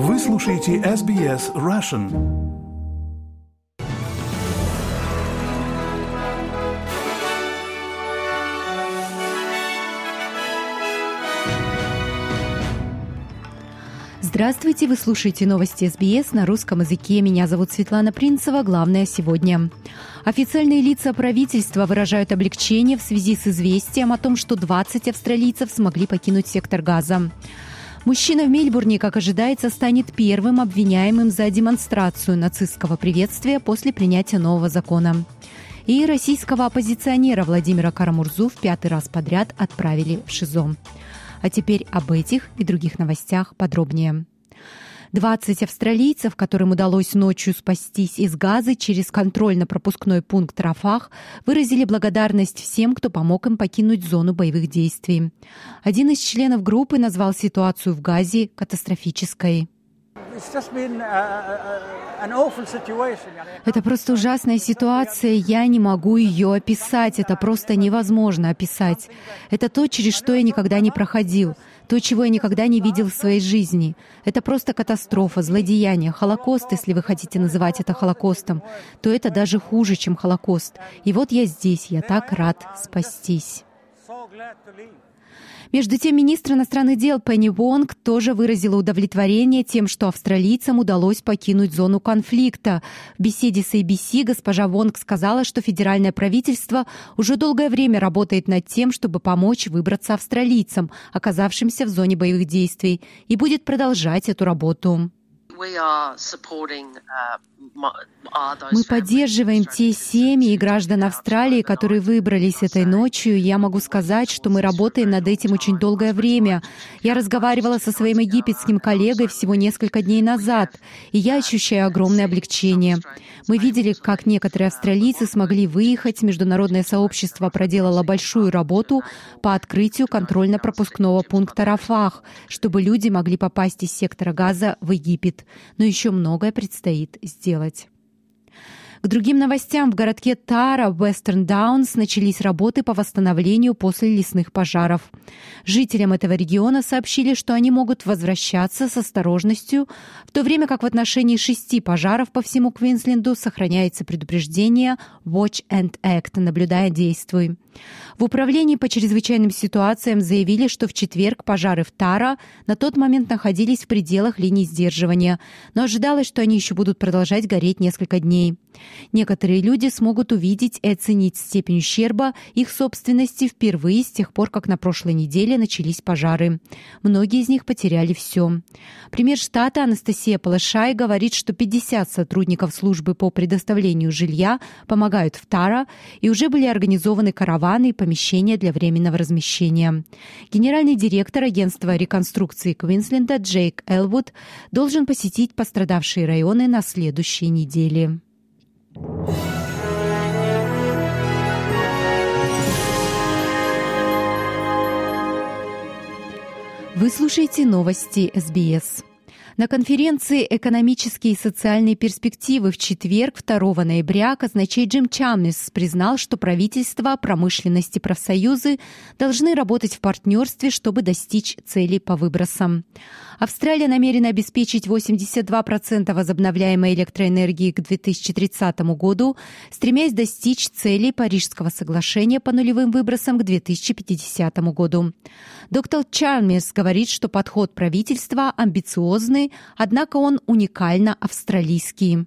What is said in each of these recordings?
Вы слушаете SBS Russian. Здравствуйте, вы слушаете новости СБС на русском языке. Меня зовут Светлана Принцева. Главное сегодня. Официальные лица правительства выражают облегчение в связи с известием о том, что 20 австралийцев смогли покинуть сектор газа. Мужчина в Мельбурне, как ожидается, станет первым обвиняемым за демонстрацию нацистского приветствия после принятия нового закона. И российского оппозиционера Владимира Карамурзу в пятый раз подряд отправили в ШИЗО. А теперь об этих и других новостях подробнее. 20 австралийцев, которым удалось ночью спастись из газы через контрольно-пропускной пункт Рафах, выразили благодарность всем, кто помог им покинуть зону боевых действий. Один из членов группы назвал ситуацию в Газе катастрофической. Это просто ужасная ситуация, я не могу ее описать, это просто невозможно описать. Это то, через что я никогда не проходил, то, чего я никогда не видел в своей жизни. Это просто катастрофа, злодеяние, Холокост, если вы хотите называть это Холокостом, то это даже хуже, чем Холокост. И вот я здесь, я так рад спастись. Между тем, министр иностранных дел Пенни Вонг тоже выразила удовлетворение тем, что австралийцам удалось покинуть зону конфликта. В беседе с ABC госпожа Вонг сказала, что федеральное правительство уже долгое время работает над тем, чтобы помочь выбраться австралийцам, оказавшимся в зоне боевых действий, и будет продолжать эту работу. Мы поддерживаем те семьи и граждан Австралии, которые выбрались этой ночью. Я могу сказать, что мы работаем над этим очень долгое время. Я разговаривала со своим египетским коллегой всего несколько дней назад, и я ощущаю огромное облегчение. Мы видели, как некоторые австралийцы смогли выехать. Международное сообщество проделало большую работу по открытию контрольно-пропускного пункта Рафах, чтобы люди могли попасть из сектора газа в Египет. Но еще многое предстоит сделать. К другим новостям в городке Тара, Western Даунс, начались работы по восстановлению после лесных пожаров. Жителям этого региона сообщили, что они могут возвращаться с осторожностью, в то время как в отношении шести пожаров по всему Квинсленду сохраняется предупреждение «Watch and Act» – «Наблюдая, действуй». В управлении по чрезвычайным ситуациям заявили, что в четверг пожары в Тара на тот момент находились в пределах линии сдерживания, но ожидалось, что они еще будут продолжать гореть несколько дней. Некоторые люди смогут увидеть и оценить степень ущерба их собственности впервые с тех пор, как на прошлой неделе начались пожары. Многие из них потеряли все. Премьер штата Анастасия Палашай говорит, что 50 сотрудников службы по предоставлению жилья помогают в Тара и уже были организованы караваны и помещения для временного размещения. Генеральный директор агентства реконструкции Квинсленда Джейк Элвуд должен посетить пострадавшие районы на следующей неделе. Вы слушаете новости СБС. На конференции «Экономические и социальные перспективы» в четверг, 2 ноября, казначей Джим Чамнис признал, что правительство, промышленность и профсоюзы должны работать в партнерстве, чтобы достичь целей по выбросам. Австралия намерена обеспечить 82% возобновляемой электроэнергии к 2030 году, стремясь достичь целей Парижского соглашения по нулевым выбросам к 2050 году. Доктор Чармерс говорит, что подход правительства амбициозный, однако он уникально австралийский.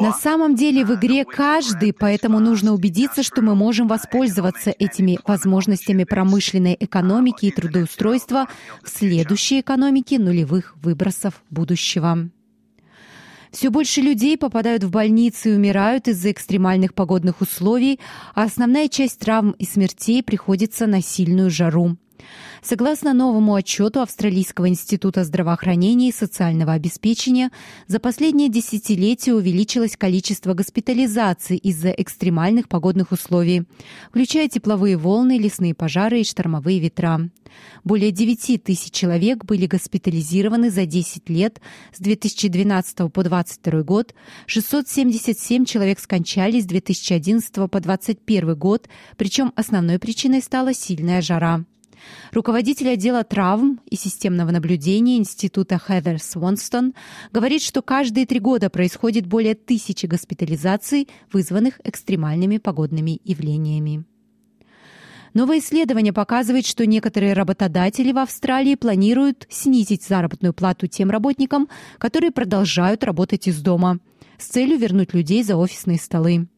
На самом деле в игре каждый, поэтому нужно убедиться, что мы можем воспользоваться этими возможностями промышленной экономики и трудоустройства в следующей экономике нулевых выбросов будущего. Все больше людей попадают в больницы и умирают из-за экстремальных погодных условий, а основная часть травм и смертей приходится на сильную жару. Согласно новому отчету Австралийского института здравоохранения и социального обеспечения, за последние десятилетия увеличилось количество госпитализаций из-за экстремальных погодных условий, включая тепловые волны, лесные пожары и штормовые ветра. Более 9 тысяч человек были госпитализированы за 10 лет с 2012 по 2022 год, 677 человек скончались с 2011 по 2021 год, причем основной причиной стала сильная жара. Руководитель отдела травм и системного наблюдения Института Хедер Свонстон говорит, что каждые три года происходит более тысячи госпитализаций, вызванных экстремальными погодными явлениями. Новое исследование показывает, что некоторые работодатели в Австралии планируют снизить заработную плату тем работникам, которые продолжают работать из дома, с целью вернуть людей за офисные столы.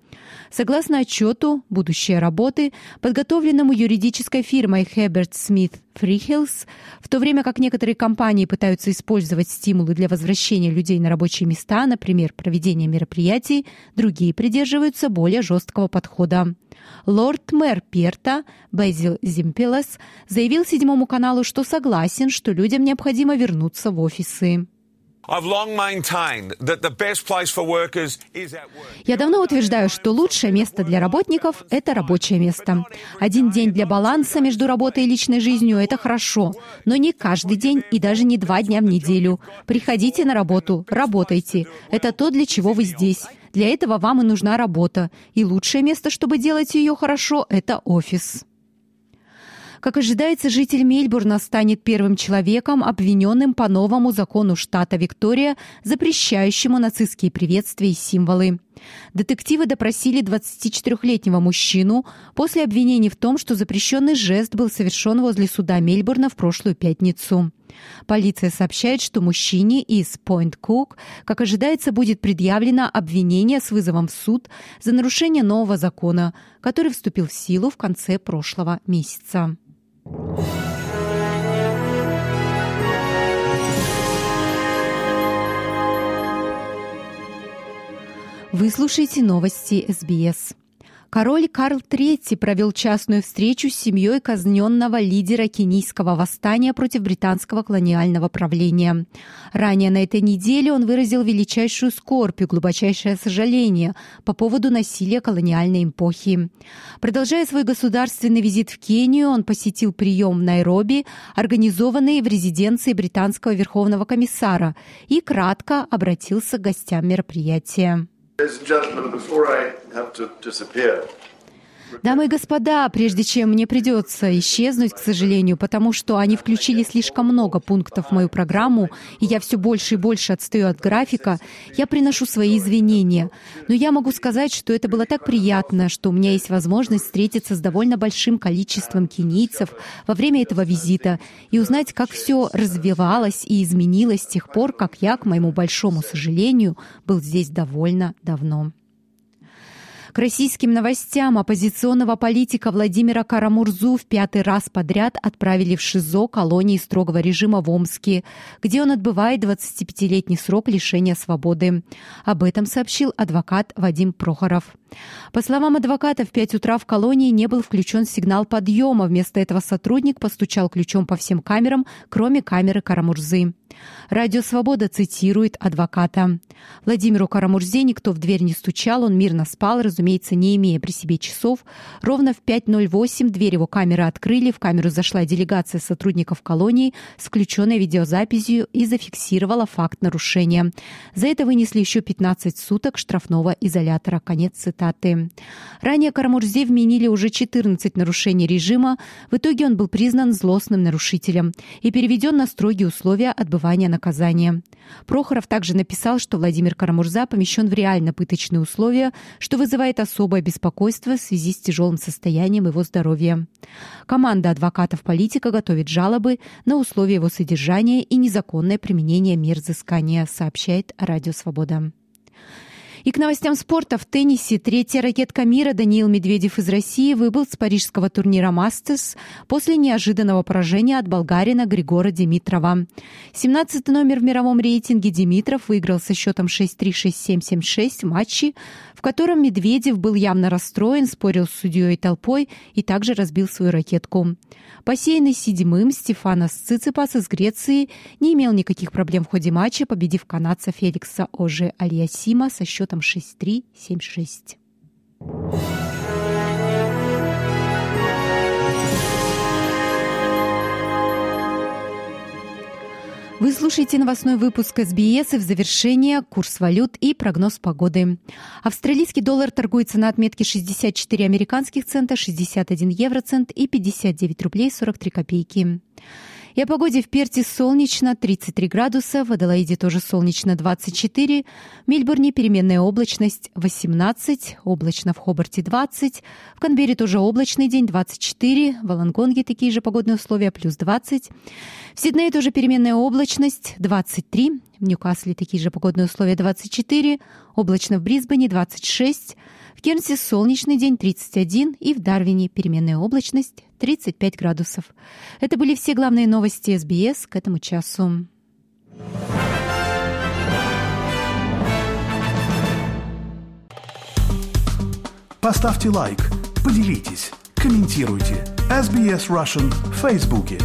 Согласно отчету «Будущее работы», подготовленному юридической фирмой Herbert Smith Freehills, в то время как некоторые компании пытаются использовать стимулы для возвращения людей на рабочие места, например, проведение мероприятий, другие придерживаются более жесткого подхода. Лорд-мэр Перта Безил Зимпелес заявил Седьмому каналу, что согласен, что людям необходимо вернуться в офисы. Я давно утверждаю, что лучшее место для работников – это рабочее место. Один день для баланса между работой и личной жизнью – это хорошо, но не каждый день и даже не два дня в неделю. Приходите на работу, работайте. Это то, для чего вы здесь. Для этого вам и нужна работа. И лучшее место, чтобы делать ее хорошо – это офис. Как ожидается, житель Мельбурна станет первым человеком, обвиненным по новому закону штата Виктория, запрещающему нацистские приветствия и символы. Детективы допросили 24-летнего мужчину после обвинений в том, что запрещенный жест был совершен возле суда Мельбурна в прошлую пятницу. Полиция сообщает, что мужчине из Point Cook, как ожидается, будет предъявлено обвинение с вызовом в суд за нарушение нового закона, который вступил в силу в конце прошлого месяца. Вы слушаете новости СБС. Король Карл III провел частную встречу с семьей казненного лидера кенийского восстания против британского колониального правления. Ранее на этой неделе он выразил величайшую скорбь и глубочайшее сожаление по поводу насилия колониальной эпохи. Продолжая свой государственный визит в Кению, он посетил прием в Найроби, организованный в резиденции британского верховного комиссара, и кратко обратился к гостям мероприятия. Ladies and gentlemen, before I have to disappear, Дамы и господа, прежде чем мне придется исчезнуть, к сожалению, потому что они включили слишком много пунктов в мою программу, и я все больше и больше отстаю от графика, я приношу свои извинения. Но я могу сказать, что это было так приятно, что у меня есть возможность встретиться с довольно большим количеством кенийцев во время этого визита и узнать, как все развивалось и изменилось с тех пор, как я, к моему большому сожалению, был здесь довольно давно. К российским новостям оппозиционного политика Владимира Карамурзу в пятый раз подряд отправили в ШИЗО колонии строгого режима в Омске, где он отбывает 25-летний срок лишения свободы. Об этом сообщил адвокат Вадим Прохоров. По словам адвоката, в 5 утра в колонии не был включен сигнал подъема. Вместо этого сотрудник постучал ключом по всем камерам, кроме камеры Карамурзы. Радио «Свобода» цитирует адвоката. Владимиру Карамурзе никто в дверь не стучал, он мирно спал, разумеется, не имея при себе часов. Ровно в 5.08 дверь его камеры открыли, в камеру зашла делегация сотрудников колонии с видеозаписью и зафиксировала факт нарушения. За это вынесли еще 15 суток штрафного изолятора. Конец цитаты. Ранее Карамурзе вменили уже 14 нарушений режима. В итоге он был признан злостным нарушителем и переведен на строгие условия отбывания наказания. Прохоров также написал, что Владимир Карамурза помещен в реально пыточные условия, что вызывает особое беспокойство в связи с тяжелым состоянием его здоровья. Команда адвокатов-политика готовит жалобы на условия его содержания и незаконное применение мер взыскания, сообщает Радио Свобода. И к новостям спорта. В теннисе третья ракетка мира Даниил Медведев из России выбыл с парижского турнира «Мастерс» после неожиданного поражения от болгарина Григора Димитрова. 17 номер в мировом рейтинге Димитров выиграл со счетом 6-3, 6-7, 7-6 в матче, в котором Медведев был явно расстроен, спорил с судьей и толпой и также разбил свою ракетку. Посеянный седьмым Стефанос Циципас из Греции не имел никаких проблем в ходе матча, победив канадца Феликса Оже Альясима со счетом 6-3, 7-6. Вы слушаете новостной выпуск СБС и в завершение курс валют и прогноз погоды. Австралийский доллар торгуется на отметке 64 американских цента, 61 евроцент и 59 рублей 43 копейки. И о погоде в Перте солнечно 33 градуса, в Аделаиде тоже солнечно 24, в Мельбурне переменная облачность 18, облачно в Хобарте 20, в Канберре тоже облачный день 24, в Алангонге такие же погодные условия плюс 20, в Сиднее тоже переменная облачность 23, в Ньюкасле такие же погодные условия 24, облачно в Брисбене 26, в Кернсе солнечный день 31 и в Дарвине переменная облачность 35 градусов. Это были все главные новости СБС к этому часу. Поставьте лайк, поделитесь, комментируйте. SBS Russian в Фейсбуке.